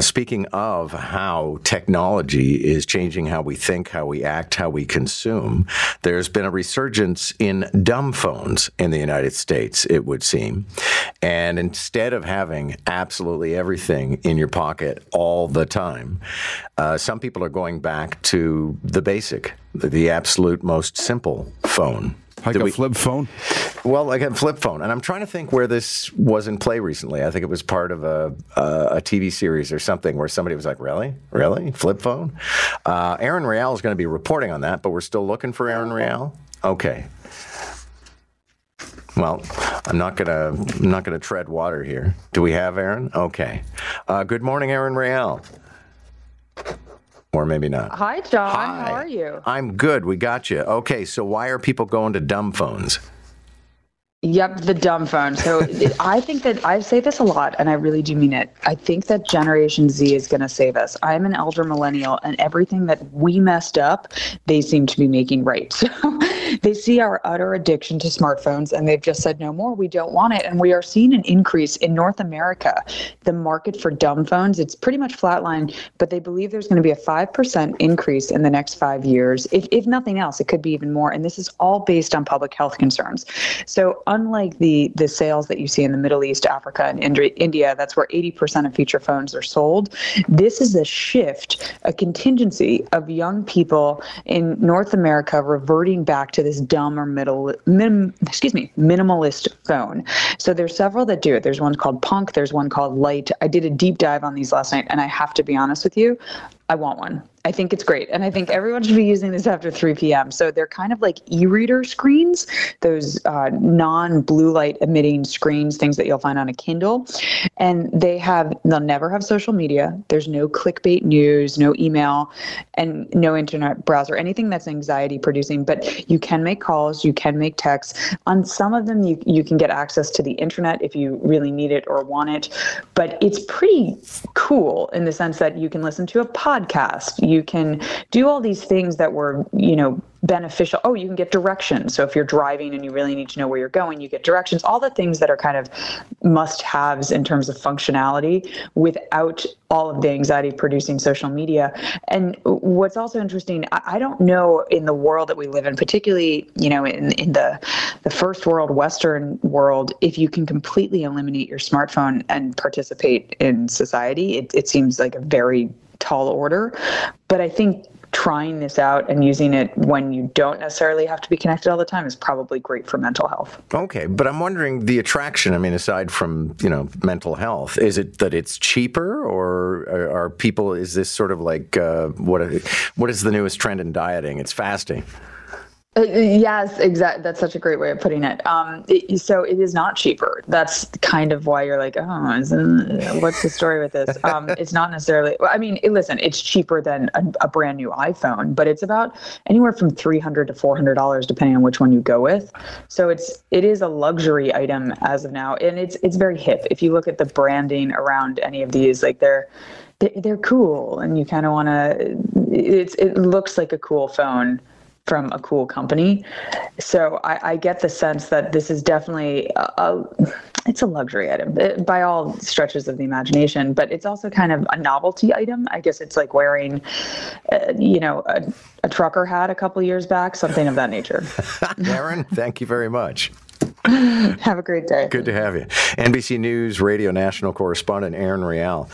Speaking of how technology is changing how we think, how we act, how we consume, there's been a resurgence in dumb phones in the United States, it would seem. And instead of having absolutely everything in your pocket all the time, uh, some people are going back to the basic, the absolute most simple phone. Like Did a we- flip phone? well, like a flip phone, and I'm trying to think where this was in play recently. I think it was part of a a, a TV series or something where somebody was like, "Really, really, flip phone?" Uh, Erin Real is going to be reporting on that, but we're still looking for Erin Real. Okay. Well, I'm not gonna I'm not gonna tread water here. Do we have Erin? Okay. Uh, good morning, Erin Real. Or maybe not. Hi, John. Hi. How are you? I'm good. We got you. Okay, so why are people going to dumb phones? Yep, the dumb phone. So I think that I say this a lot, and I really do mean it. I think that Generation Z is going to save us. I'm an elder millennial, and everything that we messed up, they seem to be making right. So they see our utter addiction to smartphones, and they've just said, no more, we don't want it. And we are seeing an increase in North America. The market for dumb phones, it's pretty much flatlined, but they believe there's going to be a 5% increase in the next five years. If, if nothing else, it could be even more. And this is all based on public health concerns. So unlike the the sales that you see in the Middle East, Africa, and Indi- India, that's where 80% of feature phones are sold. This is a shift, a contingency of young people in North America reverting back to this dumb or middle, minim, excuse me, minimalist phone. So there's several that do it. There's one called Punkt. There's one called Light. I did a deep dive on these last night, and I have to be honest with you, I want one. I think it's great. And I think everyone should be using this after 3 p.m. So they're kind of like e reader screens, those uh, non blue light emitting screens, things that you'll find on a Kindle. And they have, they'll never have social media. There's no clickbait news, no email, and no internet browser, anything that's anxiety producing. But you can make calls, you can make texts. On some of them, you, you can get access to the internet if you really need it or want it. But it's pretty cool in the sense that you can listen to a podcast. You can do all these things that were, you know, beneficial. Oh, you can get directions. So if you're driving and you really need to know where you're going, you get directions. All the things that are kind of must haves in terms of functionality without all of the anxiety producing social media. And what's also interesting, I, don't know in the world that we live in, particularly, you know, in, in the, the first world, Western world, if you can completely eliminate your smartphone and participate in society, it, it seems like a very tall order. But I think trying this out and using it when you don't necessarily have to be connected all the time is probably great for mental health. Okay, but I'm wondering the attraction. I mean, aside from you know mental health, is it that it's cheaper, or are, people? Is this sort of like uh, what? What is the newest trend in dieting? It's fasting. Uh, yes, exactly. That's such a great way of putting it. Um, it, So it is not cheaper. That's kind of why you're like, oh, uh, what's the story with this? Um, it's not necessarily. I mean, listen, it's cheaper than a, a brand new iPhone, but it's about anywhere from three hundred to four hundred dollars, depending on which one you go with. So it's it is a luxury item as of now, and it's it's very hip. If you look at the branding around any of these, like they're they're, they're cool, and you kind of want to. It's it looks like a cool phone from a cool company. So I, I get the sense that this is definitely a, a, it's a luxury item eh, by all stretches of the imagination, but it's also kind of a novelty item. I guess it's like wearing, uh, you know, a, a trucker hat a couple years back, something of that nature. Erin, thank you very much. Have a great day. Good to have you. NBC News Radio national correspondent Erin Real.